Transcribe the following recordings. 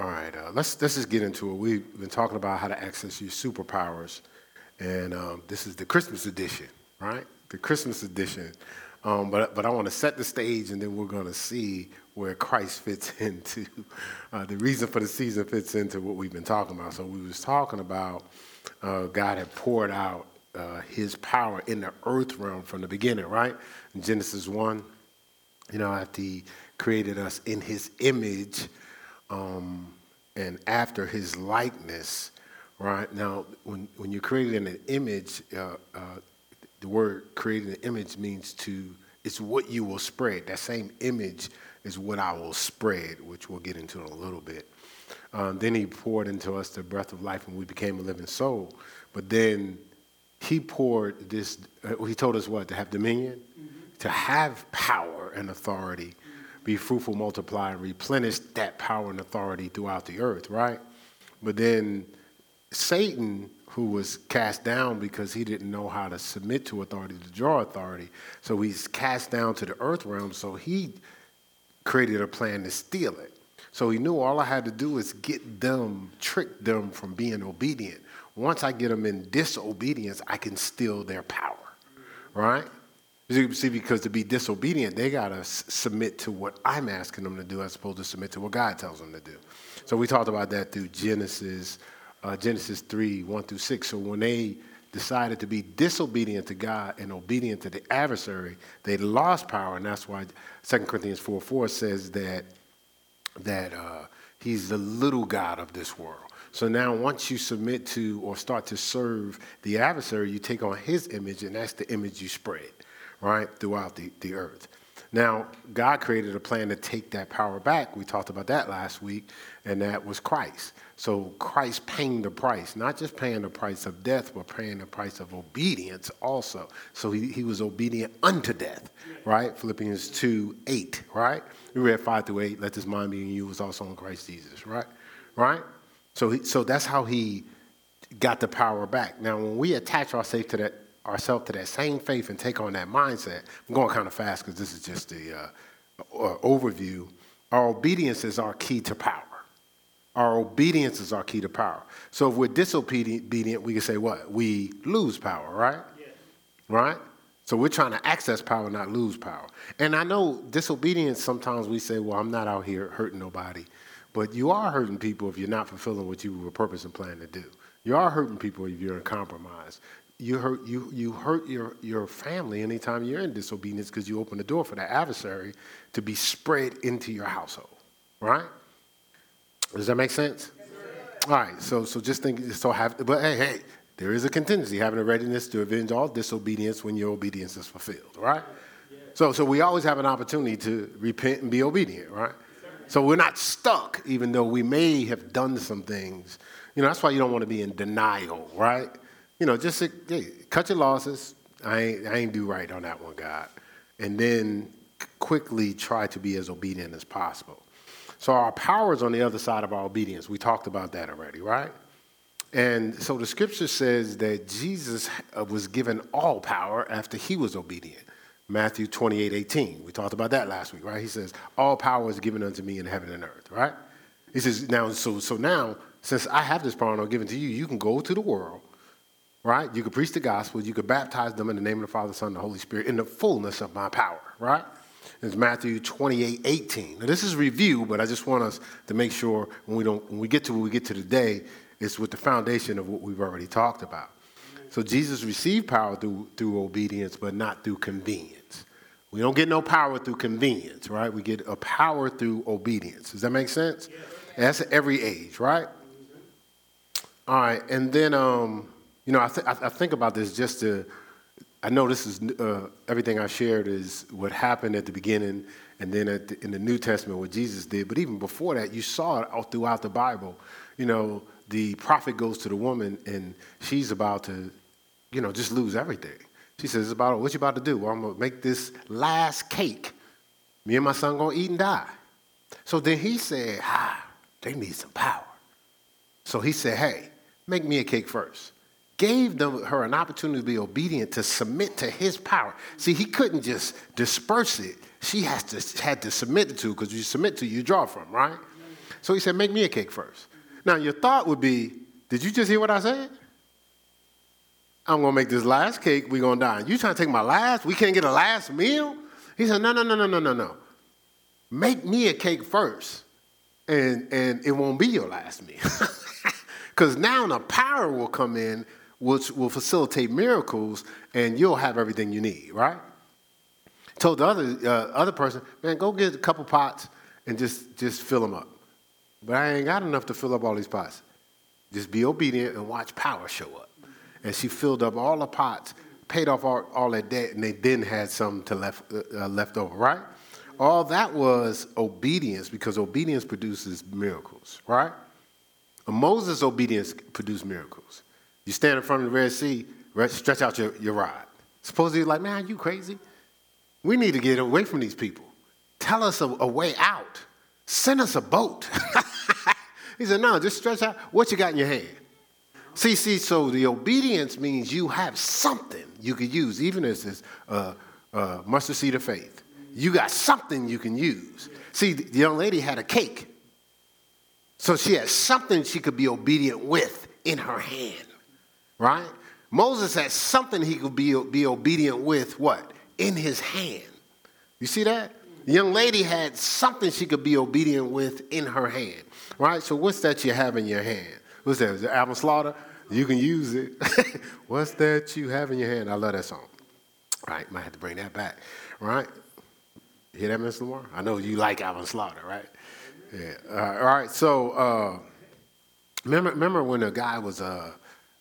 All right, uh, let's let's just get into it. We've been talking about how to access your superpowers, and um, this is the Christmas edition, right? The Christmas edition. Um, but but I want to set the stage, and then we're going to see where Christ fits into uh, the reason for the season fits into what we've been talking about. So we was talking about uh, God had poured out uh, His power in the earth realm from the beginning, right? In Genesis one, you know, after He created us in His image um, and after his likeness, right? Now, when, when you're creating an image, uh, uh, the word creating an image means to, it's what you will spread. That same image is what I will spread, which we'll get into in a little bit. Um, then he poured into us the breath of life and we became a living soul. But then he poured this, uh, he told us what? To have dominion, mm-hmm. to have power and authority be fruitful, multiply, and replenish that power and authority throughout the earth, right? But then Satan, who was cast down because he didn't know how to submit to authority, to draw authority, so he's cast down to the earth realm, so he created a plan to steal it. So he knew all I had to do is get them, trick them from being obedient. Once I get them in disobedience, I can steal their power, right? See, because to be disobedient, they got to submit to what I'm asking them to do as opposed to submit to what God tells them to do. So we talked about that through Genesis, uh, Genesis 3, 1 through 6. So when they decided to be disobedient to God and obedient to the adversary, they lost power. And that's why 2 Corinthians 4, 4 says that, that uh, he's the little God of this world. So now, once you submit to or start to serve the adversary, you take on his image, and that's the image you spread right, throughout the, the earth. Now, God created a plan to take that power back. We talked about that last week, and that was Christ. So, Christ paying the price, not just paying the price of death, but paying the price of obedience also. So, he, he was obedient unto death, right? Philippians 2 8, right? We read 5 through 8, let this mind be in you was also in Christ Jesus, right? Right? So, he, so that's how he got the power back. Now, when we attach ourselves to that ourselves to that same faith and take on that mindset, I'm going kind of fast because this is just the uh, uh, overview. Our obedience is our key to power. Our obedience is our key to power. So if we're disobedient, we can say what? We lose power, right? Right? So we're trying to access power, not lose power. And I know disobedience, sometimes we say, well, I'm not out here hurting nobody. But you are hurting people if you're not fulfilling what you were purpose and plan to do. You are hurting people if you're in compromise you hurt you you hurt your your family anytime you're in disobedience because you open the door for the adversary to be spread into your household right? Does that make sense? All right so so just think so have but hey hey there is a contingency having a readiness to avenge all disobedience when your obedience is fulfilled right? So so we always have an opportunity to repent and be obedient right? So we're not stuck even though we may have done some things. You know that's why you don't want to be in denial right you know, just hey, cut your losses. I ain't, I ain't do right on that one, God. And then quickly try to be as obedient as possible. So our power is on the other side of our obedience. We talked about that already, right? And so the scripture says that Jesus uh, was given all power after he was obedient. Matthew 28, 18. We talked about that last week, right? He says, All power is given unto me in heaven and earth, right? He says, Now, so, so now, since I have this power and I'm given to you, you can go to the world right? You could preach the gospel. You could baptize them in the name of the Father, Son, and the Holy Spirit in the fullness of my power, right? It's Matthew 28, 18. Now, this is review, but I just want us to make sure when we, don't, when we get to when we get to today, it's with the foundation of what we've already talked about. So Jesus received power through, through obedience, but not through convenience. We don't get no power through convenience, right? We get a power through obedience. Does that make sense? That's at every age, right? All right, and then um, you know, I, th- I think about this just to, I know this is, uh, everything I shared is what happened at the beginning and then the, in the New Testament what Jesus did. But even before that, you saw it all throughout the Bible. You know, the prophet goes to the woman and she's about to, you know, just lose everything. She says, about what you about to do? Well, I'm going to make this last cake. Me and my son going to eat and die. So then he said, ah, they need some power. So he said, hey, make me a cake first gave them, her an opportunity to be obedient, to submit to his power. See, he couldn't just disperse it. She has to, had to submit to because you submit to, you draw from, right? So he said, Make me a cake first. Now, your thought would be, Did you just hear what I said? I'm gonna make this last cake, we're gonna die. You trying to take my last? We can't get a last meal? He said, No, no, no, no, no, no, no. Make me a cake first, and, and it won't be your last meal. Because now the power will come in, which will facilitate miracles, and you'll have everything you need, right? Told the other, uh, other person, man, go get a couple pots and just, just fill them up. But I ain't got enough to fill up all these pots. Just be obedient and watch power show up. And she filled up all the pots, paid off all, all that debt, and they then had some to left, uh, left over, right? All that was obedience because obedience produces miracles, right? Moses' obedience produced miracles. You stand in front of the Red Sea, stretch out your, your rod. Suppose you're like, man, you crazy? We need to get away from these people. Tell us a, a way out. Send us a boat. he said, no, just stretch out what you got in your hand. See, see, so the obedience means you have something you could use, even as this uh, uh, mustard seed of faith. You got something you can use. See, the young lady had a cake. So she had something she could be obedient with in her hand, right? Moses had something he could be, be obedient with, what? In his hand. You see that? The young lady had something she could be obedient with in her hand, right? So what's that you have in your hand? What's that? Is it Alvin Slaughter? You can use it. what's that you have in your hand? I love that song. Right, might have to bring that back, right? Hear that, Mr. Lamar? I know you like Alvin Slaughter, right? Yeah. All right. So uh, remember, remember when a guy was uh,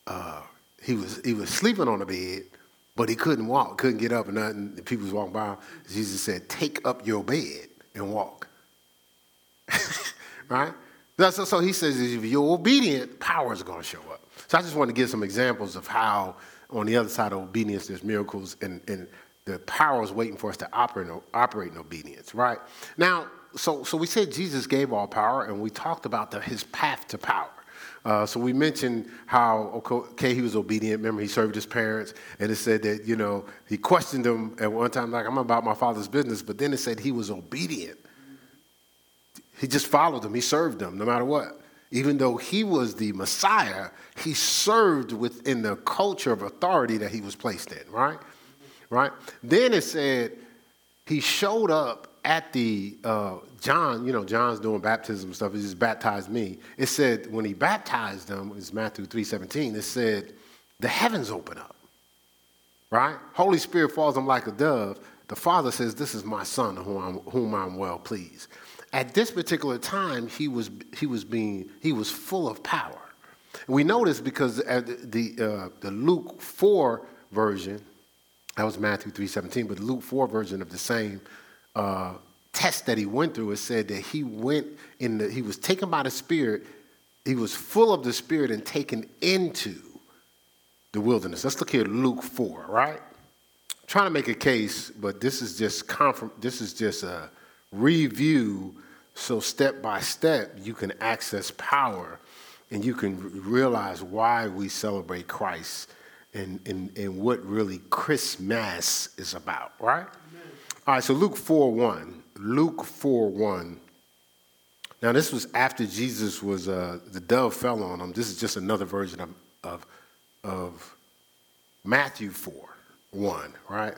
uh, he was he was sleeping on the bed, but he couldn't walk, couldn't get up, and nothing. People was walking by. Jesus said, "Take up your bed and walk." right. So, so he says, if you're obedient, power is going to show up. So I just want to give some examples of how, on the other side of obedience, there's miracles, and, and the power is waiting for us to operate, operate in obedience. Right now, so, so we said Jesus gave all power, and we talked about the, his path to power. Uh, so we mentioned how okay he was obedient. Remember he served his parents, and it said that you know he questioned them at one time like I'm about my father's business, but then it said he was obedient. He just followed them. He served them no matter what. Even though he was the Messiah, he served within the culture of authority that he was placed in. Right, right. Then it said he showed up at the uh, John, you know, John's doing baptism stuff. He just baptized me. It said when he baptized them, it's Matthew three seventeen. It said the heavens open up, right? Holy Spirit falls on like a dove. The Father says, "This is my Son, whom I'm, whom I'm well pleased." At this particular time, he was he was being he was full of power. We this because the uh, the Luke four version, that was Matthew three seventeen, but the Luke four version of the same uh, test that he went through, it said that he went in the, he was taken by the Spirit, he was full of the Spirit and taken into the wilderness. Let's look here Luke 4, right? I'm trying to make a case, but this is just confirm, this is just a review. So step by step, you can access power and you can realize why we celebrate Christ and, and, and what really Christmas is about, right? All right, so Luke 4 1. Luke 4 1. Now, this was after Jesus was, uh, the dove fell on him. This is just another version of, of, of Matthew 4 1, right?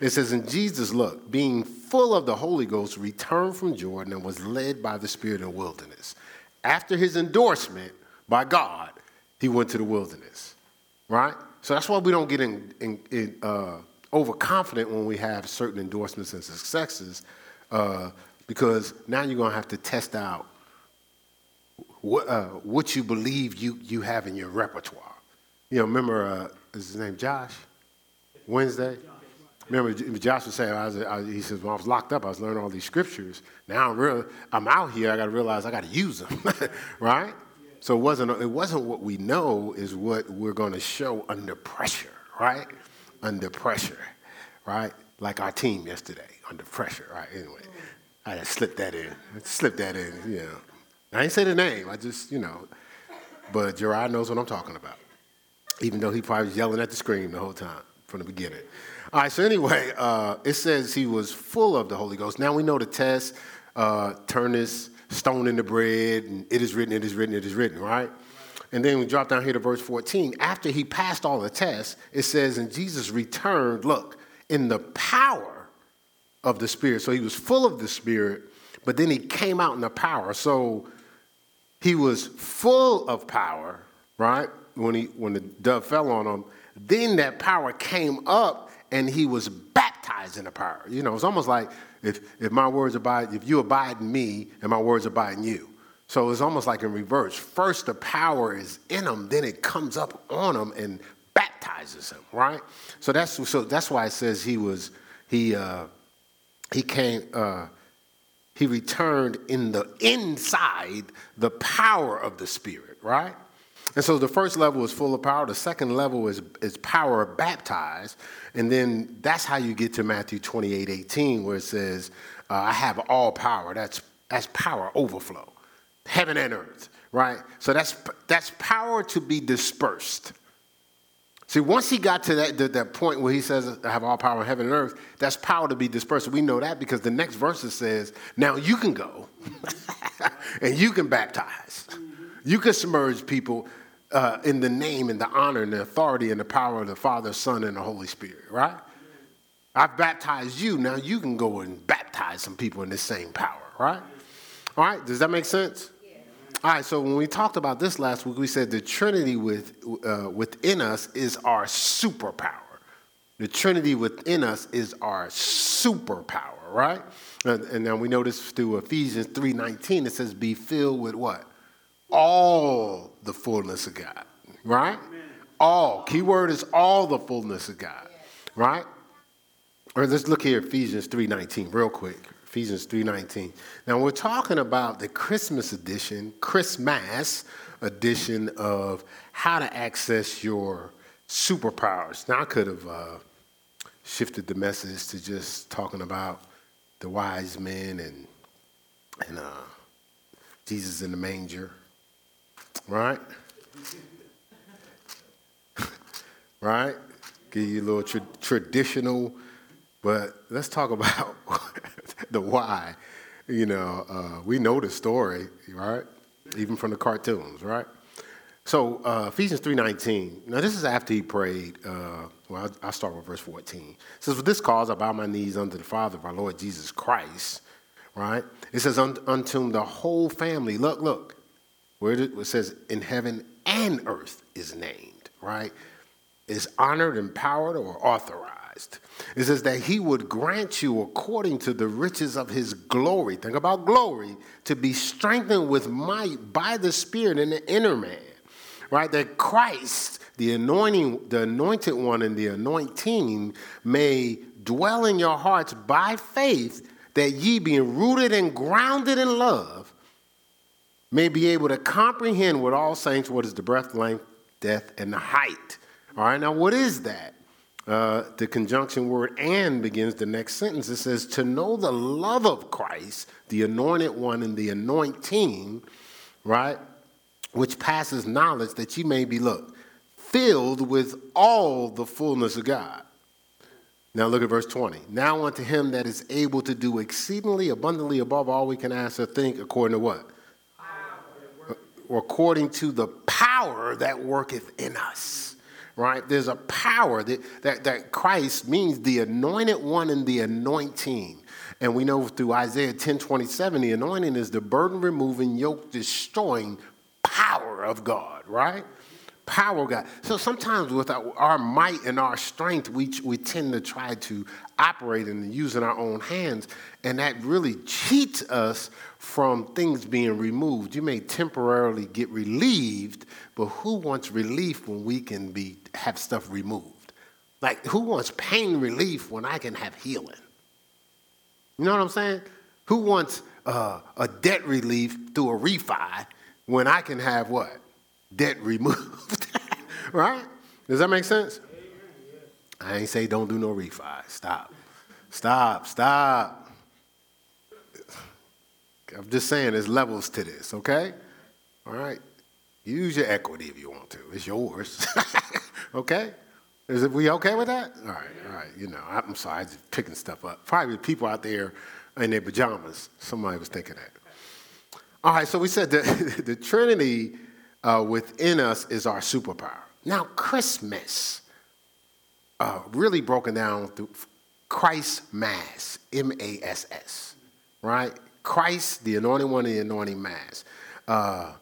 It says, And Jesus, look, being full of the Holy Ghost, returned from Jordan and was led by the Spirit in the wilderness. After his endorsement by God, he went to the wilderness, right? So that's why we don't get in, in, in uh, overconfident when we have certain endorsements and successes uh, because now you're going to have to test out what, uh, what you believe you, you have in your repertoire. You know, remember, uh, is his name Josh? Wednesday? Remember, Josh was saying, I was, I, he says, when I was locked up, I was learning all these scriptures. Now I'm, real, I'm out here, I got to realize I got to use them, right? So it wasn't, it wasn't what we know, is what we're going to show under pressure, right? under pressure, right? Like our team yesterday, under pressure, right? Anyway, I just slipped that in. Slipped that in, you know. I ain't say the name, I just, you know. But Gerard knows what I'm talking about, even though he probably was yelling at the screen the whole time from the beginning. All right, so anyway, uh, it says he was full of the Holy Ghost. Now we know the test. Uh, turn this stoning the bread, and it is written, it is written, it is written, right? And then we drop down here to verse 14. After he passed all the tests, it says, and Jesus returned, look, in the power of the Spirit. So he was full of the Spirit, but then he came out in the power. So he was full of power, right? When, he, when the dove fell on him, then that power came up and he was baptized in the power. You know, it's almost like if, if my words abide, if you abide in me and my words abide in you. So it's almost like in reverse. First, the power is in him, then it comes up on him and baptizes him, right? So that's so that's why it says he was he uh, he came uh, he returned in the inside the power of the Spirit, right? And so the first level is full of power. The second level is, is power baptized. And then that's how you get to Matthew 28 18, where it says, uh, I have all power. That's, that's power overflow, heaven and earth, right? So that's, that's power to be dispersed. See, once he got to that, that, that, point where he says, I have all power in heaven and earth, that's power to be dispersed. We know that because the next verse says, now you can go and you can baptize. You can submerge people uh, in the name and the honor and the authority and the power of the Father, Son, and the Holy Spirit, right? I've baptized you. Now you can go and baptize some people in the same power, right? All right, does that make sense? All right, so when we talked about this last week, we said the Trinity with, uh, within us is our superpower. The Trinity within us is our superpower, right? And, and now we notice through Ephesians 3.19, it says, be filled with what? all the fullness of God, right? All. Keyword is all the fullness of God, right? Or let's look here, Ephesians 3.19, real quick. Ephesians 3.19. Now we're talking about the Christmas edition, Christmas edition of how to access your superpowers. Now I could have uh, shifted the message to just talking about the wise men and, and uh, Jesus in the manger right? right? Give you a little tra- traditional, but let's talk about the why. You know, uh, we know the story, right? Even from the cartoons, right? So uh, Ephesians 3.19, now this is after he prayed, uh, well, I'll, I'll, start with verse 14. It says, For this cause I bow my knees unto the Father of our Lord Jesus Christ, right? It says, Unto the whole family, look, look, where it says in heaven and earth is named, right? Is honored, empowered, or authorized. It says that he would grant you according to the riches of his glory. Think about glory, to be strengthened with might by the Spirit in the inner man. Right? That Christ, the anointing, the anointed one and the anointing may dwell in your hearts by faith, that ye being rooted and grounded in love may be able to comprehend with all saints what is the breadth, length, depth, and the height. All right, now what is that? Uh, the conjunction word and begins the next sentence. It says, To know the love of Christ, the anointed one and the anointing, right, which passes knowledge, that you may be, look, filled with all the fullness of God. Now look at verse 20. Now unto him that is able to do exceedingly abundantly above all we can ask or think, according to what? according to the power that worketh in us. Right? There's a power that, that, that Christ means the anointed one and the anointing. And we know through Isaiah 10 27, the anointing is the burden removing, yoke destroying power of God, right? Power God. So sometimes with our, our, might and our strength, we, we tend to try to operate and use in our own hands, and that really cheats us from things being removed. You may temporarily get relieved, but who wants relief when we can be have stuff removed? Like who wants pain relief when I can have healing? You know what I'm saying? Who wants uh, a debt relief through a refi when I can have what? Debt removed. right? Does that make sense? I ain't say don't do no refi. Stop. Stop. Stop. I'm just saying there's levels to this, okay? All right? Use your equity if you want to. It's yours. okay? Is it, we okay with that? All right, all right. You know, I'm sorry, I'm just picking stuff up. Probably people out there in their pajamas. Somebody was thinking that. All right, so we said that the Trinity uh, within us is our superpower. Now, Christmas, uh, really broken down through Christ Mass, M A S S, right? Christ, the anointing one, the anointing mass. Uh,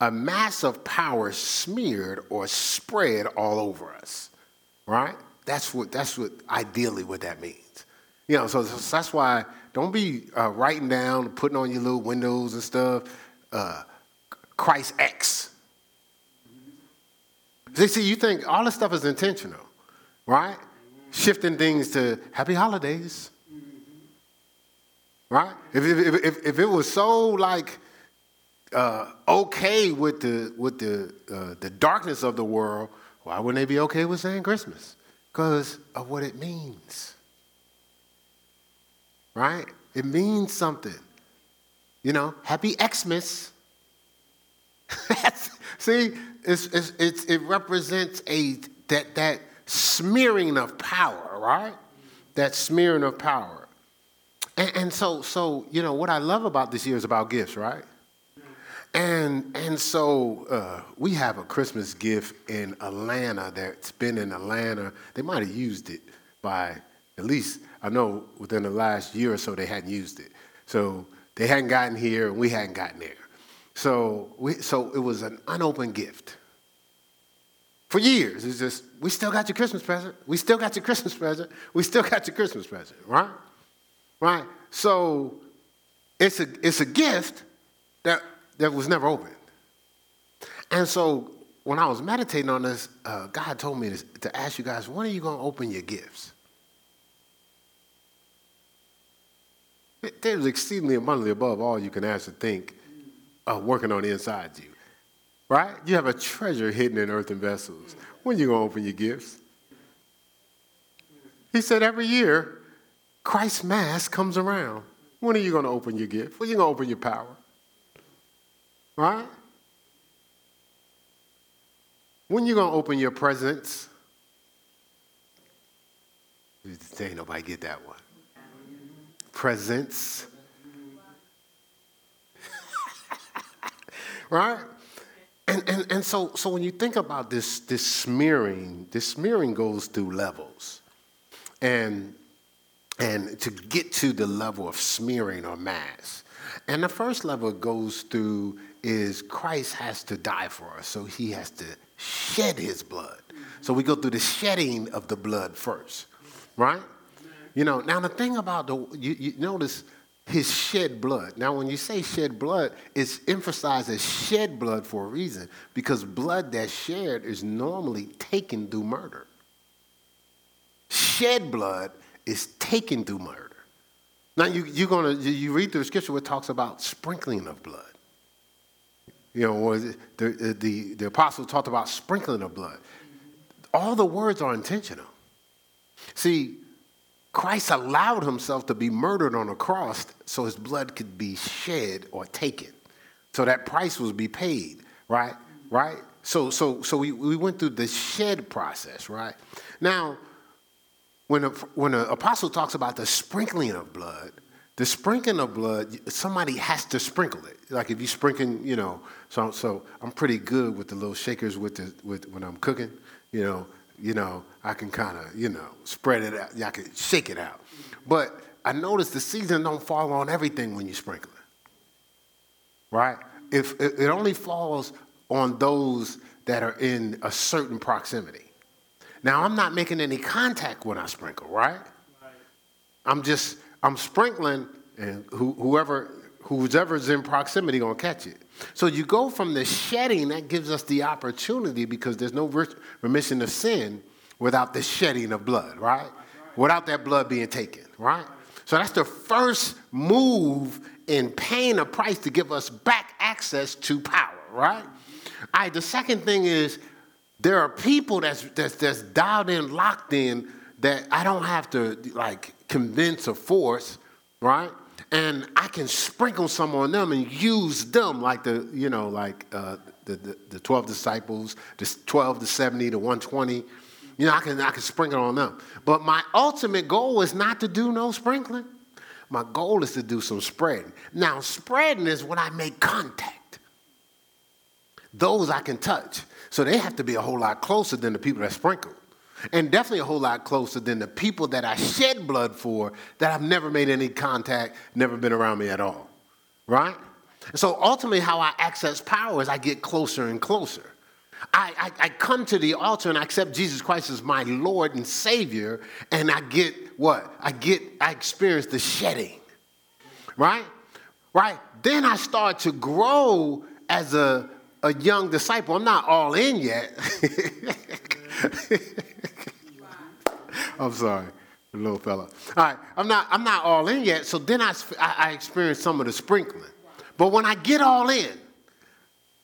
a mass of power smeared or spread all over us, right? That's what, that's what ideally what that means. You know, so, so that's why don't be uh, writing down, putting on your little windows and stuff, uh, Christ X. See, see, you think all this stuff is intentional, right? Shifting things to happy holidays, right? If, if, if, if it was so like uh, okay with the, with the, uh, the darkness of the world, why wouldn't they be okay with saying Christmas? Because of what it means right? It means something. You know, happy Xmas. See, it's, it's, it's, it represents a that that smearing of power, right? That smearing of power. And, and so, so you know, what I love about this year is about gifts, right? And and so uh, we have a Christmas gift in Atlanta that's been in Atlanta. They might have used it by at least I know within the last year or so they hadn't used it. So they hadn't gotten here and we hadn't gotten there. So, we, so it was an unopened gift. For years, it's just, we still got your Christmas present. We still got your Christmas present. We still got your Christmas present, right? Right? So it's a, it's a gift that, that was never opened. And so when I was meditating on this, uh, God told me to, to ask you guys, when are you going to open your gifts? There's exceedingly abundantly above all you can ask or think working on the inside you. Right? You have a treasure hidden in earthen vessels. When you to open your gifts? He said every year, Christ's Mass comes around. When are you going to open your gift? When are you going to open your power? Right? When are you going to open your presents? Ain't nobody get that one presence. Right? And, and, and so, so when you think about this, this smearing, this smearing goes through levels. And, and to get to the level of smearing or mass. And the first level goes through is Christ has to die for us, so he has to shed his blood. So we go through the shedding of the blood first, right? You know, now the thing about the, you, you notice his shed blood. Now, when you say shed blood, it's emphasized as shed blood for a reason because blood that's shed is normally taken through murder. Shed blood is taken through murder. Now, you, you're gonna, you read through the scripture where it talks about sprinkling of blood. You know, the, the, the apostle talked about sprinkling of blood. All the words are intentional. See, Christ allowed himself to be murdered on a cross so his blood could be shed or taken. So that price was be paid, right? Right? So so so we, we went through the shed process, right? Now, when a, when an apostle talks about the sprinkling of blood, the sprinkling of blood, somebody has to sprinkle it. Like if you sprinkling, you know, so so I'm pretty good with the little shakers with the with when I'm cooking, you know, you know, I can kind of, you know, spread it out. I can shake it out. But I notice the season don't fall on everything when you sprinkle it. Right? If it only falls on those that are in a certain proximity. Now I'm not making any contact when I sprinkle, right? right. I'm just I'm sprinkling, and who, whoever whoever's in proximity gonna catch it. So you go from the shedding that gives us the opportunity because there's no remission of sin without the shedding of blood, right? Without that blood being taken, right? So that's the first move in paying a price to give us back access to power, right? All right, the second thing is there are people that's, that's, that's dialed in, locked in, that I don't have to like convince or force, right? And I can sprinkle some on them and use them like the, you know, like uh, the, the, the 12 disciples, the 12 to 70 to 120. You know, I can, I can sprinkle on them. But my ultimate goal is not to do no sprinkling. My goal is to do some spreading. Now, spreading is when I make contact. Those I can touch. So they have to be a whole lot closer than the people that sprinkle. And definitely a whole lot closer than the people that I shed blood for that I've never made any contact, never been around me at all. Right? So ultimately, how I access power is I get closer and closer. I, I, I, come to the altar and I accept Jesus Christ as my Lord and Savior, and I get what? I get, I experience the shedding. Right? Right? Then I start to grow as a, a young disciple. I'm not all in yet. I'm sorry, little fella. All right, I'm not, I'm not all in yet. So then I, I, experience some of the sprinkling. But when I get all in,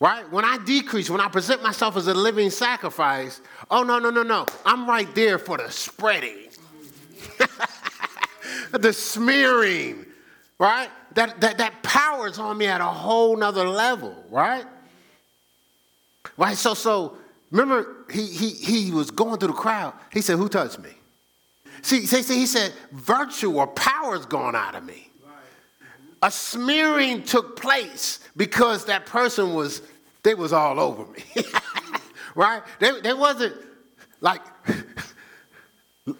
right? When I decrease, when I present myself as a living sacrifice, oh, no, no, no, no. I'm right there for the spreading, the smearing, right? That, that, that power is on me at a whole nother level, right? Right? So, so remember, he, he, he was going through the crowd. He said, Who touched me? See, see, see he said, Virtue or power's gone out of me. A smearing took place because that person was, they was all over me. right? They, they wasn't like,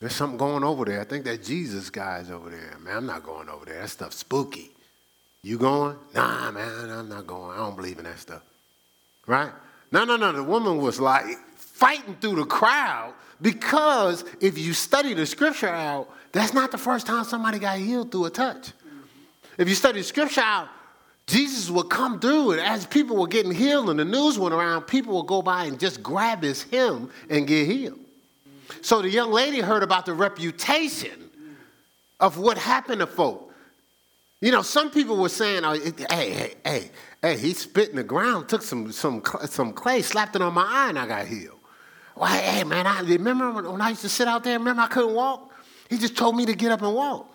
there's something going over there. I think that Jesus guy's over there. Man, I'm not going over there. That stuff's spooky. You going? Nah, man, I'm not going. I don't believe in that stuff. Right? No, no, no. The woman was like fighting through the crowd because if you study the scripture out, that's not the first time somebody got healed through a touch. If you study the scripture out, Jesus would come through, and as people were getting healed and the news went around, people would go by and just grab his hem and get healed. So the young lady heard about the reputation of what happened to folk. You know, some people were saying, oh, hey, hey, hey, hey, he spit in the ground, took some, some, some clay, slapped it on my eye, and I got healed. Well, hey, man, I remember when I used to sit out there, remember I couldn't walk? He just told me to get up and walk.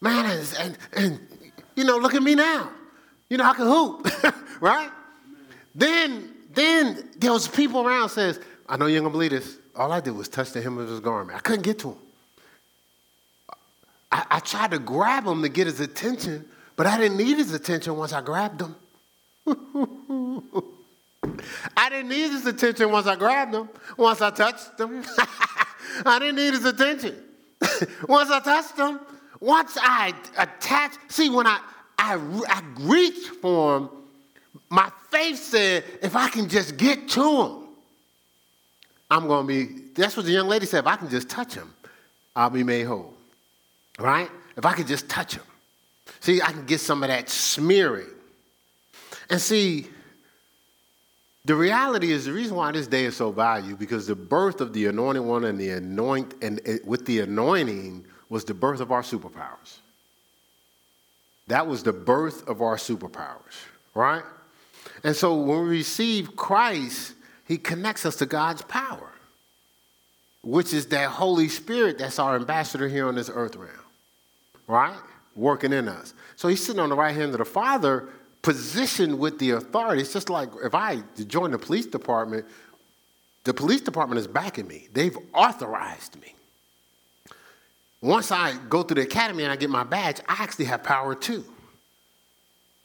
Man, and, and, and you know, look at me now. You know, I can hoop, right? Then, then there was people around says, I know you ain't gonna believe this. All I did was touch the hem of his garment. I couldn't get to him. I, I tried to grab him to get his attention, but I didn't need his attention once I grabbed him. I didn't need his attention once I grabbed him, once I touched him. I didn't need his attention. once I touched him, once I attached, see, when I, I, I reached for him, my faith said, if I can just get to him, I'm going to be, that's what the young lady said, if I can just touch him, I'll be made whole. Right? If I can just touch him. See, I can get some of that smearing. And see, the reality is the reason why this day is so valued because the birth of the anointed one and the anoint and it, with the anointing was the birth of our superpowers. That was the birth of our superpowers, right? And so when we receive Christ, he connects us to God's power, which is that Holy Spirit that's our ambassador here on this earth realm, right? Working in us. So he's sitting on the right hand of the Father positioned with the authority. It's just like if I join the police department, the police department is backing me. They've authorized me. Once I go through the academy and I get my badge, I actually have power too.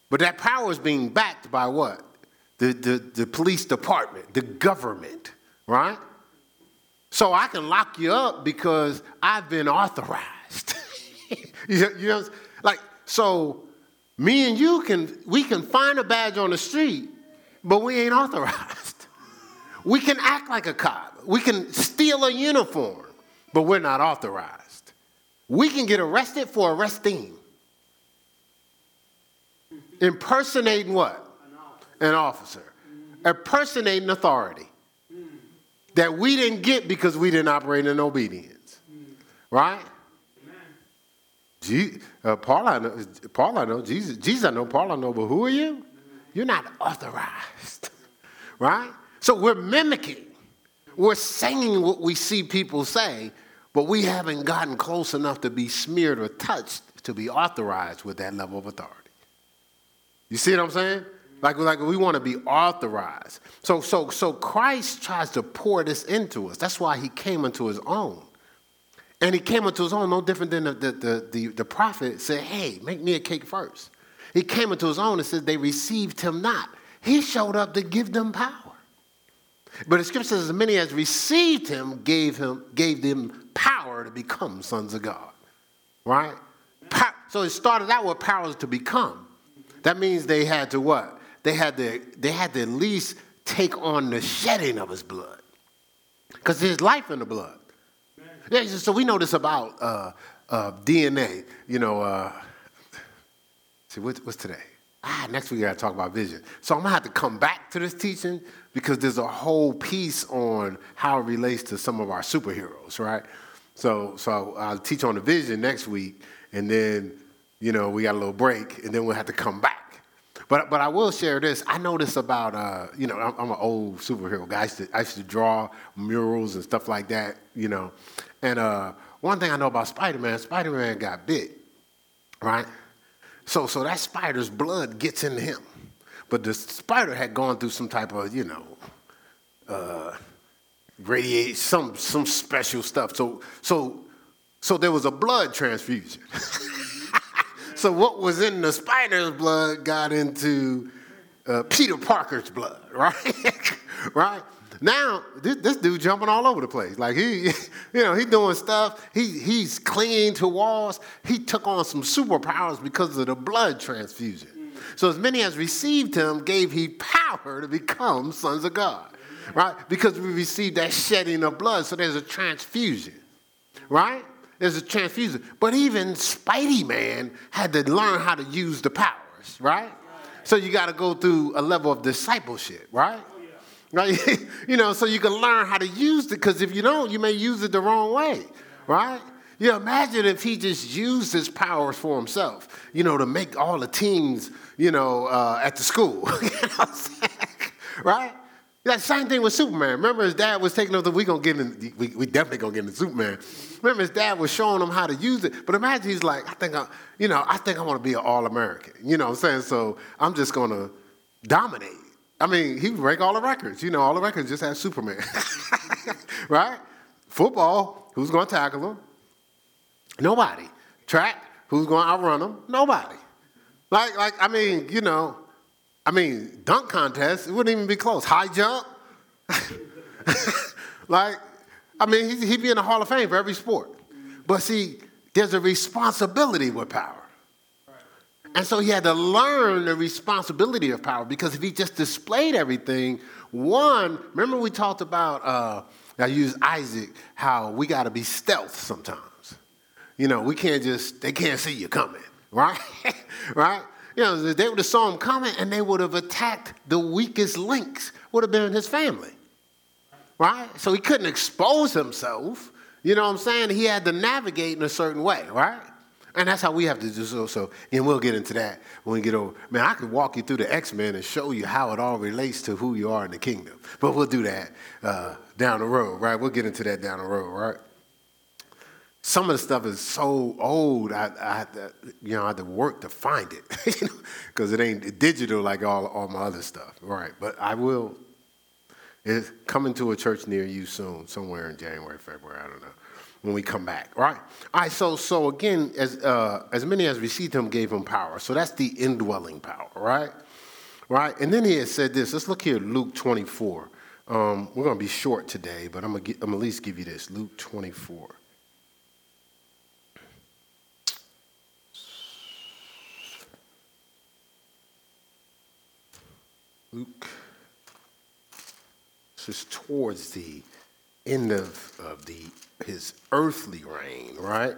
But that power is being backed by what? The, the, the police department, the government, right? So I can lock you up because I've been authorized. you know, like, so me and you can, we can find a badge on the street, but we ain't authorized. We can act like a cop. We can steal a uniform, but we're not authorized. We can get arrested for arresting. Impersonating what? An officer. Impersonating authority that we didn't get because we didn't operate in obedience. Right? Uh, Paul, I know, Paul, I know, Jesus, Jesus, I know, Paul, I know, but who are you? You're not authorized, right? So we're mimicking. We're saying what we see people say, but we haven't gotten close enough to be smeared or touched to be authorized with that level of authority. You see what I'm saying? Like, like we want to be authorized. So, so, so Christ tries to pour this into us. That's why he came into his own. And he came into his own, no different than the, the, the, the, the prophet said, Hey, make me a cake first. He came into his own and said, They received him not. He showed up to give them power. But the scripture says, As many as received him gave, him, gave them power to become sons of God. Right? So it started out with powers to become. That means they had to what? They had to, they had to at least take on the shedding of his blood. Because there's life in the blood. Yeah, so we know this about uh, uh, DNA. You know, uh, see, what, what's today? Ah, next week I got to talk about vision. So I'm to have to come back to this teaching because there's a whole piece on how it relates to some of our superheroes, right? So, so I'll teach on the vision next week, and then, you know, we got a little break, and then we'll have to come back. But, but I will share this. I know this about, uh, you know, I'm, I'm, an old superhero guy. I used, to, I used to draw murals and stuff like that, you know. And uh, one thing I know about Spider-Man, Spider-Man got bit, right? So, so that spider's blood gets into him. But the spider had gone through some type of, you know, uh, radiate some some special stuff. So so so there was a blood transfusion. so what was in the spider's blood got into uh, Peter Parker's blood, right? right? Now this, this, dude jumping all over the place. Like he, you know, he doing stuff. He he's clinging to walls. He took on some superpowers because of the blood transfusion. So as many as received him, gave he power to become sons of God. Right? Because we received that shedding of blood. So there's a transfusion. Right? There's a transfusion. But even Spidey Man had to learn how to use the powers, right? So you got to go through a level of discipleship, right? Right? you know, so you can learn how to use it because if you don't, you may use it the wrong way, right? You imagine if he just used his powers for himself, you know, to make all the teams, you know, uh, at the school. you know right? That same thing with Superman. Remember his dad was taking up the, we gonna get in, we, we definitely gonna get into Superman. Remember his dad was showing him how to use it. But imagine he's like, I think I, you know, I think I wanna be an All-American. You know what I'm saying? So I'm just gonna dominate. I mean, he would break all the records. You know, all the records just had Superman. right? Football, who's gonna tackle him? Nobody. Track, who's gonna outrun him? Nobody. Like, like, I mean, you know, I mean, dunk contest, it wouldn't even be close. High jump. like, I mean, he'd be in the Hall of Fame for every sport. But see, there's a responsibility with power. And so he had to learn the responsibility of power because if he just displayed everything, one, remember we talked about, uh, I used Isaac, how we got to be stealth sometimes. You know, we can't just, they can't see you coming, right? right? You know, they would have saw him coming and they would have attacked the weakest links, would have been his family. Right? So he couldn't expose himself. You know what I'm saying? He had to navigate in a certain way, right? And that's how we have to do so. So, and we'll get into that when we get over. Man, I could walk you through the X Men and show you how it all relates to who you are in the kingdom. But we'll do that uh, down the road, right? We'll get into that down the road, right? Some of the stuff is so old, I, I had to, you know, I had to work to find it, because it ain't digital like all, all my other stuff, right? But I will. It's coming to a church near you soon, somewhere in January, February, I don't know, when we come back, right? All right, so, so again, as, uh, as many as received him gave him power. So that's the indwelling power, right? Right? And then he has said this. Let's look here, Luke 24. Um, we're going to be short today, but I'm going to at least give you this Luke 24. Luke. This is towards the end of, of the, his earthly reign, right?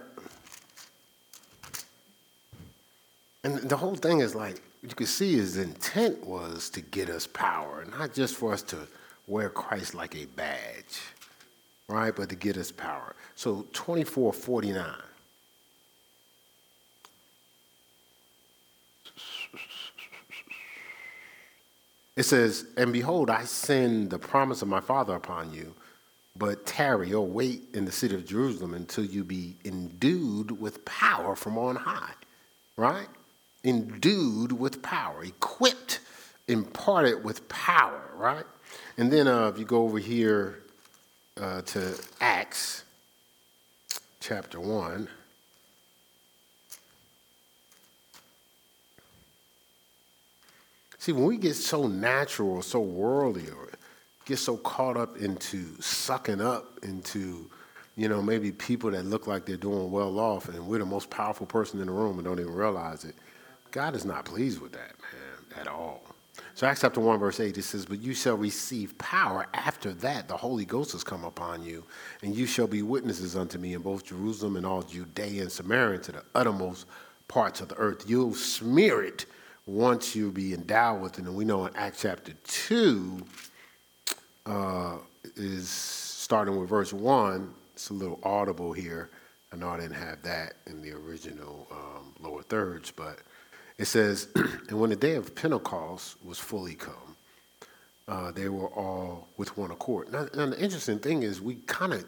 And the whole thing is like, you can see his intent was to get us power, not just for us to wear Christ like a badge, right? But to get us power. So 2449. It says, And behold, I send the promise of my Father upon you, but tarry or wait in the city of Jerusalem until you be endued with power from on high. Right? Endued with power, equipped, imparted with power, right? And then uh, if you go over here uh, to Acts chapter 1. See, when we get so natural or so worldly or get so caught up into sucking up into, you know, maybe people that look like they're doing well off and we're the most powerful person in the room and don't even realize it, God is not pleased with that, man, at all. So Acts chapter 1, verse 8, it says, But you shall receive power. After that, the Holy Ghost has come upon you, and you shall be witnesses unto me in both Jerusalem and all Judea and Samaria to the uttermost parts of the earth. You'll smear it once you be endowed with it. And we know in Acts chapter 2 uh, is starting with verse 1. It's a little audible here. I know I didn't have that in the original um, lower thirds, but it says, And when the day of Pentecost was fully come, uh, they were all with one accord. Now, now the interesting thing is, we kind of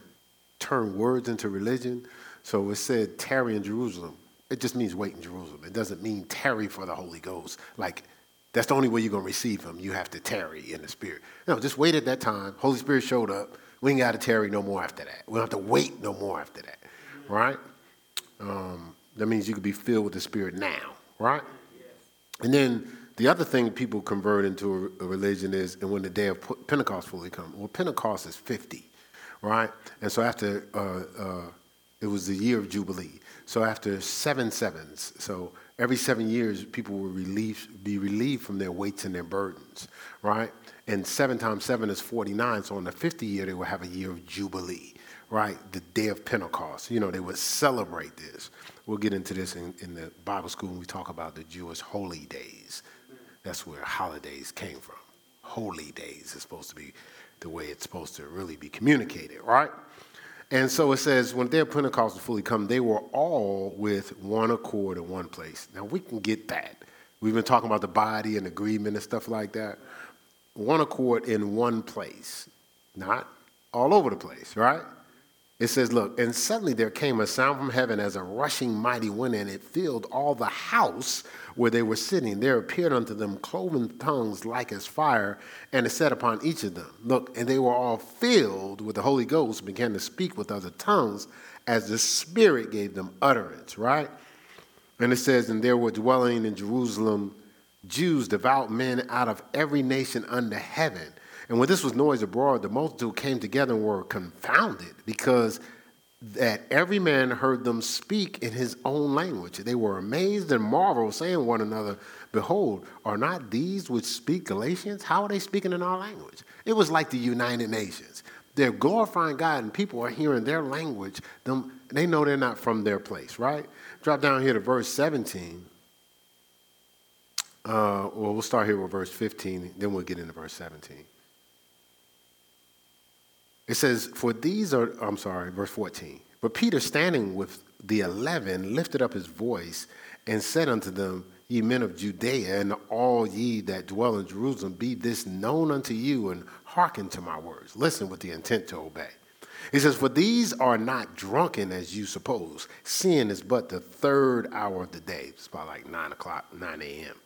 turn words into religion. So it said, tarry in Jerusalem it just means wait in Jerusalem. It doesn't mean tarry for the Holy Ghost. Like, that's the only way you're going to receive him. You have to tarry in the Spirit. No, just wait at that time. Holy Spirit showed up. We ain't got to tarry no more after that. We don't have to wait no more after that, right? Um, that means you could be filled with the Spirit now, right? And then the other thing people convert into a, religion is, and when the day of Pentecost fully comes. Well, Pentecost is 50, right? And so after uh, uh, it was the year of Jubilee. So after seven sevens, so every seven years, people will be relieved from their weights and their burdens, right? And seven times seven is 49. So on the 50 year, they will have a year of Jubilee, right? The day of Pentecost. You know, they would celebrate this. We'll get into this in, in the Bible school when we talk about the Jewish holy days. That's where holidays came from. Holy days is supposed to be the way it's supposed to really be communicated, right? And so it says, when their Pentecost was fully come, they were all with one accord in one place. Now we can get that. We've been talking about the body and agreement and stuff like that. One accord in one place, not all over the place, right? It says, Look, and suddenly there came a sound from heaven as a rushing mighty wind, and it filled all the house where they were sitting. There appeared unto them cloven tongues like as fire, and it set upon each of them. Look, and they were all filled with the Holy Ghost, and began to speak with other tongues as the Spirit gave them utterance, right? And it says, And there were dwelling in Jerusalem Jews, devout men out of every nation under heaven. And when this was noised abroad, the multitude came together and were confounded because that every man heard them speak in his own language. They were amazed and marveled, saying one another, Behold, are not these which speak Galileans? How are they speaking in our language? It was like the United Nations. They're glorifying God, and people are hearing their language. Them, they know they're not from their place, right? Drop down here to verse 17. Uh, well, we'll start here with verse 15, then we'll get into verse 17. It says, For these are, I'm sorry, verse 14. But Peter, standing with the eleven, lifted up his voice and said unto them, Ye men of Judea, and all ye that dwell in Jerusalem, be this known unto you, and hearken to my words. Listen with the intent to obey. He says, For these are not drunken as you suppose. Sin is but the third hour of the day. It's about like 9 o'clock, 9 a.m.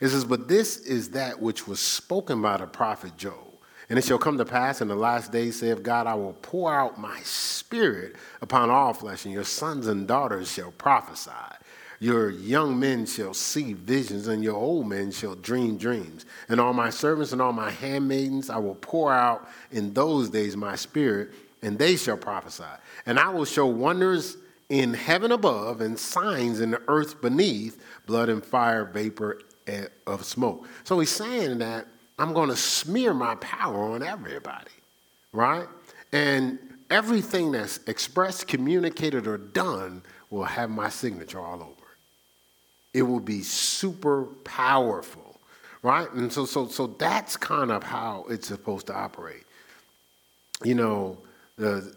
It says, But this is that which was spoken by the prophet Joel. And it shall come to pass in the last days, saith God, I will pour out my spirit upon all flesh, and your sons and daughters shall prophesy. Your young men shall see visions, and your old men shall dream dreams. And all my servants and all my handmaidens I will pour out in those days my spirit, and they shall prophesy. And I will show wonders in heaven above and signs in the earth beneath, blood and fire, vapor eh, of smoke. So he's saying that I'm going to smear my power on everybody, right? And everything that's expressed, communicated, or done will have my signature all over it. Will be super powerful, right? And so, so, so that's kind of how it's supposed to operate. You know, the,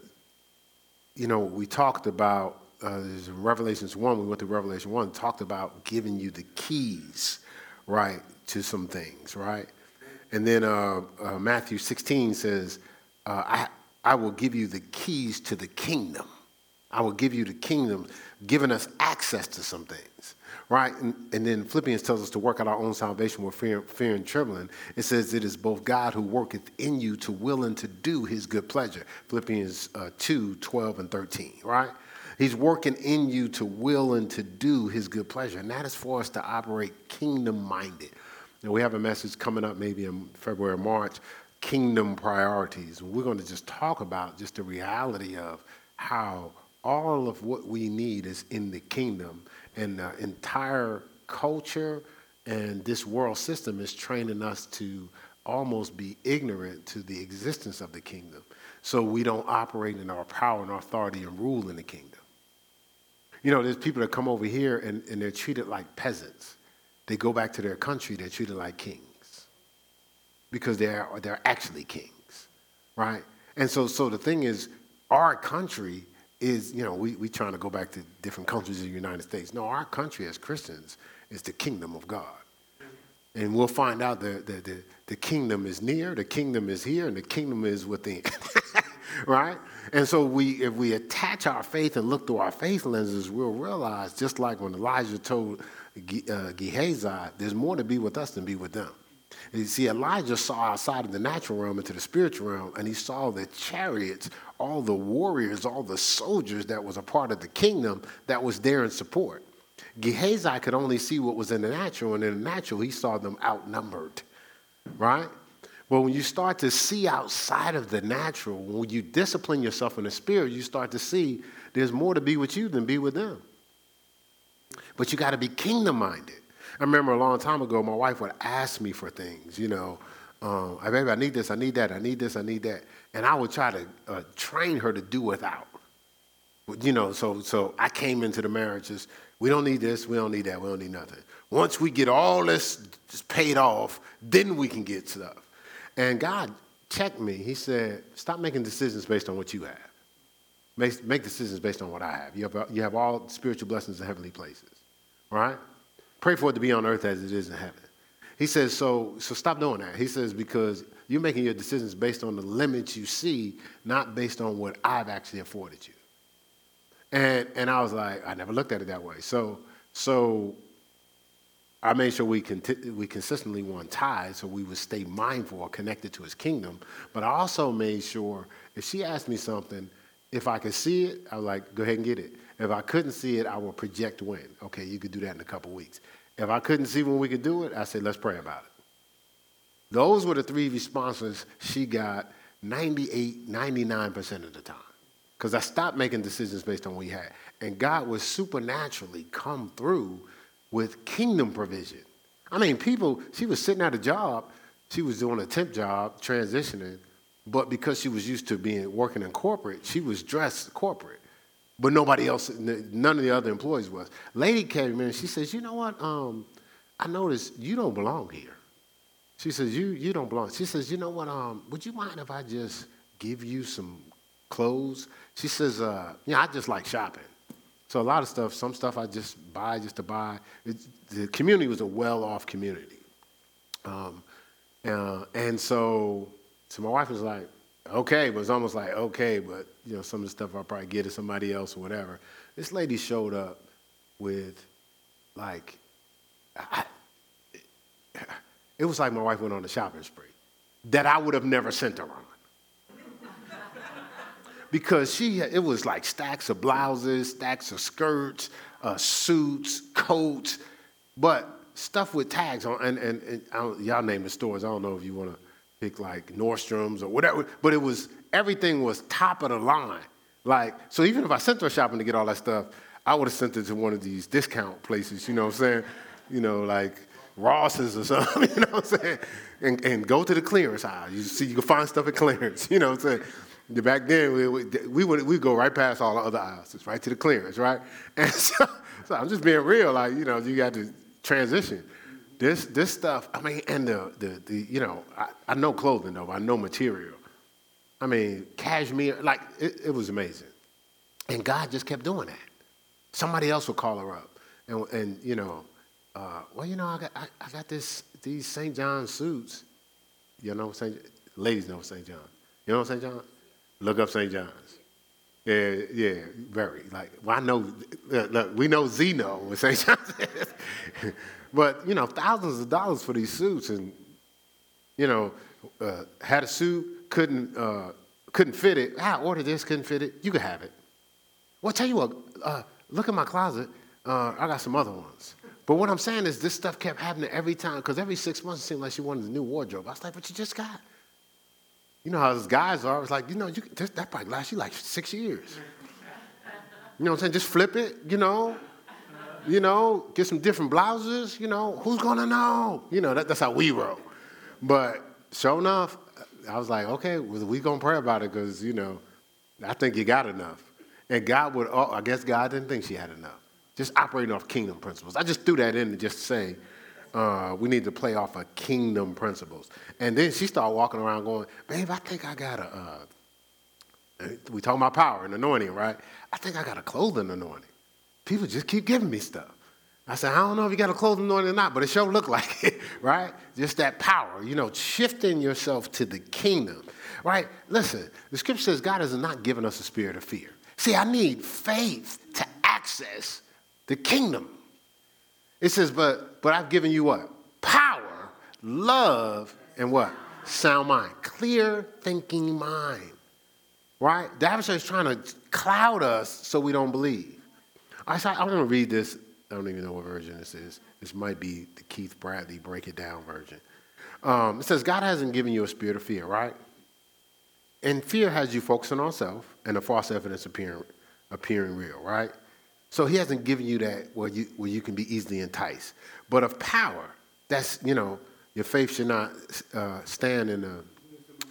you know, we talked about uh, Revelations one. We went to Revelation one, talked about giving you the keys, right, to some things, right? And then uh, uh, Matthew 16 says, uh, I, I will give you the keys to the kingdom. I will give you the kingdom, giving us access to some things, right? And, and, then Philippians tells us to work out our own salvation with fear, fear and trembling. It says, It is both God who worketh in you to will and to do his good pleasure. Philippians uh, 2 12 and 13, right? He's working in you to will and to do his good pleasure. And that is for us to operate kingdom minded. And we have a message coming up maybe in February or March kingdom priorities. We're going to just talk about just the reality of how all of what we need is in the kingdom and the entire culture and this world system is training us to almost be ignorant to the existence of the kingdom so we don't operate in our power and authority and rule in the kingdom. You know, there's people that come over here and, and they're treated like peasants. They go back to their country, they're treated like kings because they're, they're actually kings, right? And so, so the thing is, our country is, you know, we, we trying to go back to different countries in the United States. No, our country as Christians is the kingdom of God. And we'll find out that the, the, the kingdom is near, the kingdom is here, and the kingdom is within. right? And so we, if we attach our faith and look through our faith lenses, we'll realize, just like when Elijah told uh, Gehazi, there's more to be with us than be with them. You see, Elijah saw outside of the natural realm into the spiritual realm, and he saw the chariots, all the warriors, all the soldiers that was a part of the kingdom that was there in support. Gehazi could only see what was in the natural, and in the natural, he saw them outnumbered, right? Well, when you start to see outside of the natural, when you discipline yourself in the spirit, you start to see there's more to be with you than be with them. But you got to be kingdom minded. I remember a long time ago, my wife would ask me for things, you know, um, baby, I need this, I need that, I need this, I need that. And I would try to uh, train her to do without. You know, so, so I came into the marriage just, we don't need this, we don't need that, we don't need nothing. Once we get all this paid off, then we can get stuff. And God checked me. He said, Stop making decisions based on what you have. Make, make decisions based on what I have. You, have. you have all spiritual blessings in heavenly places. Right? Pray for it to be on earth as it is in heaven. He says, so, so stop doing that. He says, because you're making your decisions based on the limits you see, not based on what I've actually afforded you. And, and I was like, I never looked at it that way. So, so I made sure we, conti- we consistently won ties so we would stay mindful or connected to his kingdom. But I also made sure if she asked me something, if I could see it, I was like, go ahead and get it. If I couldn't see it, I will project when. Okay, you could do that in a couple weeks. If I couldn't see when we could do it, I said, let's pray about it. Those were the three responses she got 98, 99% of the time. Because I stopped making decisions based on what we had. And God would supernaturally come through with kingdom provision. I mean, people, she was sitting at a job, she was doing a temp job, transitioning, but because she was used to being working in corporate, she was dressed corporate. But nobody else, none of the other employees was. Lady came in, she says, You know what? Um, I noticed you don't belong here. She says, You you don't belong. She says, You know what? Um, would you mind if I just give you some clothes? She says, uh, Yeah, I just like shopping. So a lot of stuff, some stuff I just buy just to buy. The community was a well-off community. Um, uh, and so, so my wife was like, okay, but it's almost like, okay, but you know, some of the stuff I'll probably get to somebody else or whatever. This lady showed up with like, I, it was like my wife went on a shopping spree that I would have never sent her on because she it was like stacks of blouses, stacks of skirts, uh, suits, coats, but stuff with tags on. And, and, and y'all name the stores. I don't know if you want to pick like Nordstrom's or whatever, but it was everything was top of the line. Like so, even if I sent her shopping to get all that stuff, I would have sent it to one of these discount places. You know what I'm saying? You know, like Ross's or something. You know what I'm saying? And, and go to the clearance aisle. You see, you can find stuff at clearance. You know what I'm saying? Back then, we, we, we would we go right past all the other aisles, right to the clearance, right? And so, so I'm just being real, like you know, you got to transition. This this stuff, I mean, and the the, the you know, I, I know clothing though, I know material. I mean, cashmere, like it, it was amazing, and God just kept doing that. Somebody else would call her up, and and you know, uh, well, you know, I got I, I got this these St. John suits. You know, St. Ladies know St. John. You know St. John? Look up St. John's. Yeah, yeah, very. Like, well, I know, look, we know Zeno with St. John's. But, you know, thousands of dollars for these suits and, you know, uh, had a suit, couldn't, uh, couldn't fit it. I ordered this, couldn't fit it. You could have it. Well, tell you what, uh, look at my closet. Uh, I got some other ones. But what I'm saying is, this stuff kept happening every time, because every six months it seemed like she wanted a new wardrobe. I was like, but you just got. You know how those guys are. I was like, you know, you, that probably lasts you like six years. You know what I'm saying? Just flip it, you know. You know, get some different blouses, you know. Who's gonna know? You know, that, that's how we roll. But sure enough, I was like, okay, well, we gonna pray about it because, you know, I think you got enough. And God would, oh, I guess God didn't think she had enough just operating off kingdom principles. I just threw that in to just say uh, we need to play off of kingdom principles. And then she started walking around going, babe, I think I got a, uh, we talking about power and anointing, right? I think I got a clothing anointing. People just keep giving me stuff. I said, I don't know if you got a clothing anointing or not, but it sure looked like it, right? Just that power, you know, shifting yourself to the kingdom, right? Listen, the scripture says God has not given us a spirit of fear. See, I need faith to access the kingdom. It says, but, but I've given you what? Power, love, and what? Sound mind. Clear thinking mind. Right? The adversary is trying to cloud us so we don't believe. I, I'm going to read this. I don't even know what version this is. This might be the Keith Bradley Break It Down version. Um, it says, God hasn't given you a spirit of fear, right? And fear has you focusing on self and the false evidence appearing, appearing real, right? So he hasn't given you that where you, where you can be easily enticed. But of power, that's, you know, your faith should not uh, stand in the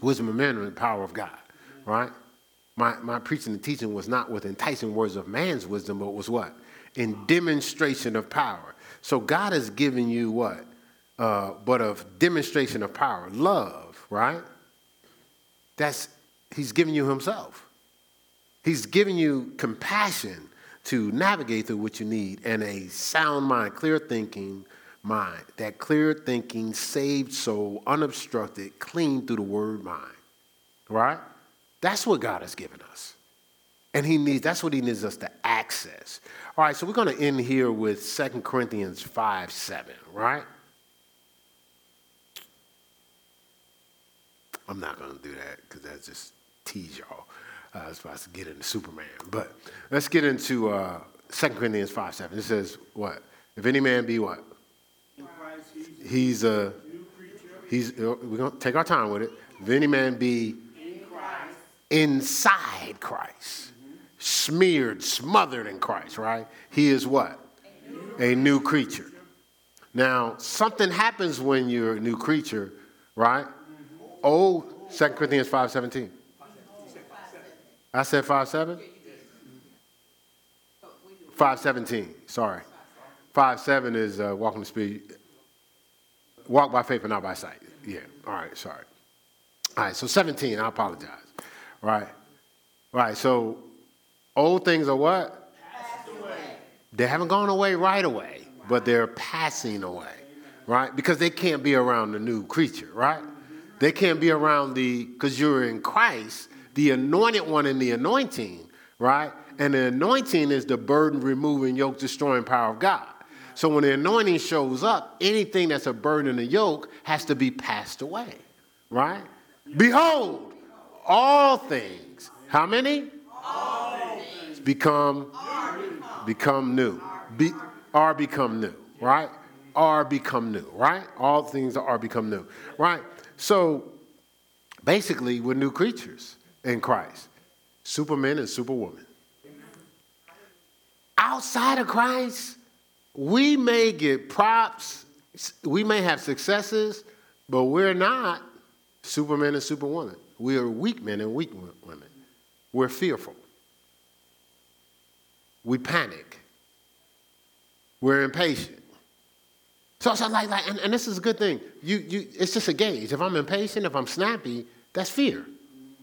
wisdom of men and the power of God, right? My, my preaching and teaching was not with enticing words of man's wisdom, but was what? In demonstration of power. So God has given you what? Uh, but of demonstration of power, love, right? That's, he's given you himself. He's given you compassion to navigate through what you need and a sound mind, clear thinking mind. That clear thinking, saved soul, unobstructed, clean through the word mind. Right? That's what God has given us. And he needs that's what he needs us to access. All right, so we're going to end here with 2 Corinthians 5 7, right? I'm not going to do that because that's just tease y'all. Uh, I was about to get into Superman. But let's get into uh, 2 Corinthians 5 7. It says, what? If any man be what? He's a. He's, uh, we're going to take our time with it. If any man be inside Christ, smeared, smothered in Christ, right? He is what? A new creature. Now, something happens when you're a new creature, right? Oh, 2 Corinthians 5 17. I said five seven? Five seventeen, sorry. Five seven is uh, walking the speed. Walk by faith and not by sight. Yeah, all right, sorry. All right, so 17, I apologize. Right. Right, so old things are what? They haven't gone away right away, but they're passing away. Right? Because they can't be around the new creature, right? They can't be around the, because you're in Christ, the anointed one in the anointing, right? And the anointing is the burden removing, yoke destroying power of God. So when the anointing shows up, anything that's a burden and a yoke has to be passed away, right? Behold, all things. How many? All things. Become, become new. Be, are become new, right? Are become new, right? All things are become new, right? So basically, we're new creatures in Christ. Superman and superwoman. Outside of Christ, we may get props, we may have successes, but we're not Superman and Superwoman. We are weak men and weak women. We're fearful. We panic. We're impatient. So, so like, like and, and this is a good thing. You, you, it's just a gauge. If I'm impatient, if I'm snappy, that's fear.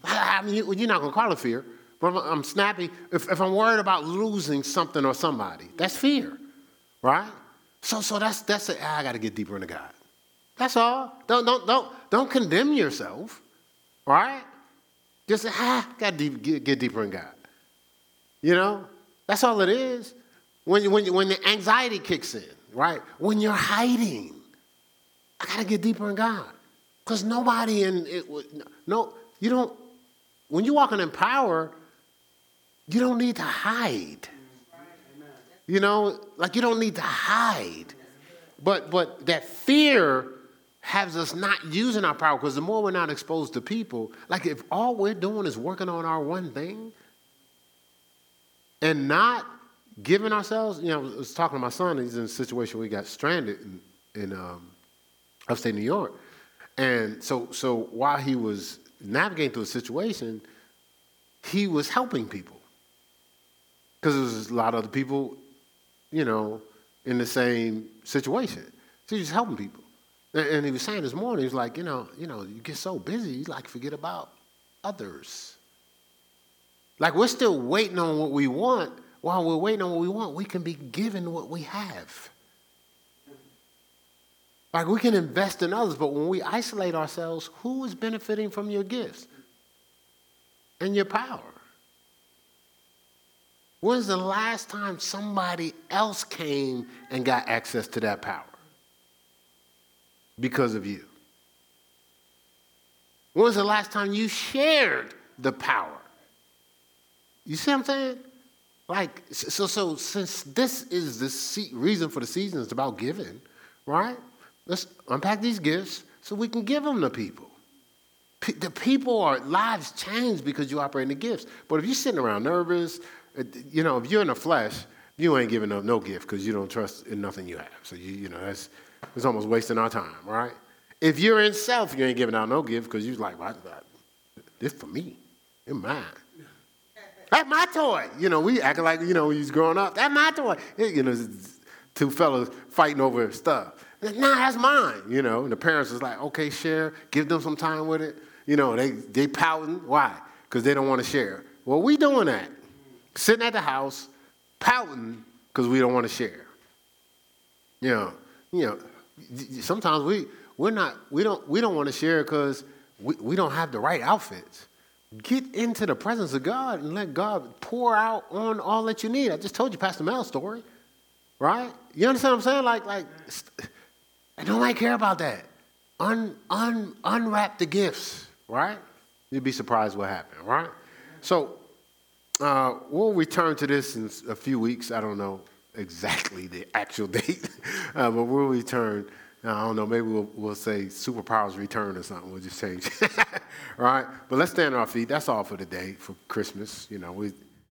I mean, you're not going to call it fear, but I'm snappy. If, if I'm worried about losing something or somebody, that's fear, right? So, so that's, that's it. I got to get deeper into God. That's all. Don't, don't, don't, don't condemn yourself, right? Just ah, got to get, get deeper in God. You know, that's all it is. When, when, when the anxiety kicks in, right? When you're hiding, I got to get deeper in God. Because nobody in it, no, you don't, when you're walking in power, You don't need to hide. You know, like you don't need to hide. But but that fear has us not using our power because the more we're not exposed to people, like if all we're doing is working on our one thing and not giving ourselves, you know, I was talking to my son, he's in a situation where he got stranded in, in um, upstate New York. And so, so while he was navigating through a situation, he was helping people. Because there was a lot of other people, you know, in the same situation. So he was helping people. And he was saying this morning, he was like, you know, you know, you get so busy, you like forget about others. Like we're still waiting on what we want. While we're waiting on what we want, we can be given what we have. Like we can invest in others, but when we isolate ourselves, who is benefiting from your gifts and your power? When's the last time somebody else came and got access to that power? Because of you. When was the last time you shared the power? You see what I'm saying? Like, so, so since this is the reason for the season, it's about giving, right? Let's unpack these gifts so we can give them to people. P- the people are lives change because you operate in the gifts. But if you're sitting around nervous, uh, you know, if you're in the flesh, you ain't giving up no gift because you don't trust in nothing you have. So you, you know, that's it's almost wasting our time, right? If you're in self, you ain't giving out no gift because you're like, well, this for me, it's mine. That's my toy. You know, we acting like, you know, when he's growing up, that's my toy. You know, two fellas fighting over stuff. Nah, that's mine. You know, and the parents is like, okay, share, give them some time with it. You know, they, they pouting. Why? Because they don't want to share. Well, we doing that sitting at the house pouting because we don't want to share. You know, you know, sometimes we we're not we don't we don't want to share because we, we don't have the right outfits. Get into the presence of God and let God pour out on all that you need. I just told you Pastor Mel's story, right? You understand what I'm saying? Like, like, nobody care about that. Un, un, unwrap the gifts, right? You'd be surprised what happened, right? So uh, we'll return to this in a few weeks. I don't know exactly the actual date, uh, but we'll return. I don't know, maybe we'll, we'll say superpowers return or something. We'll just change. all right? But let's stand on our feet. That's all for today, for Christmas. You know, we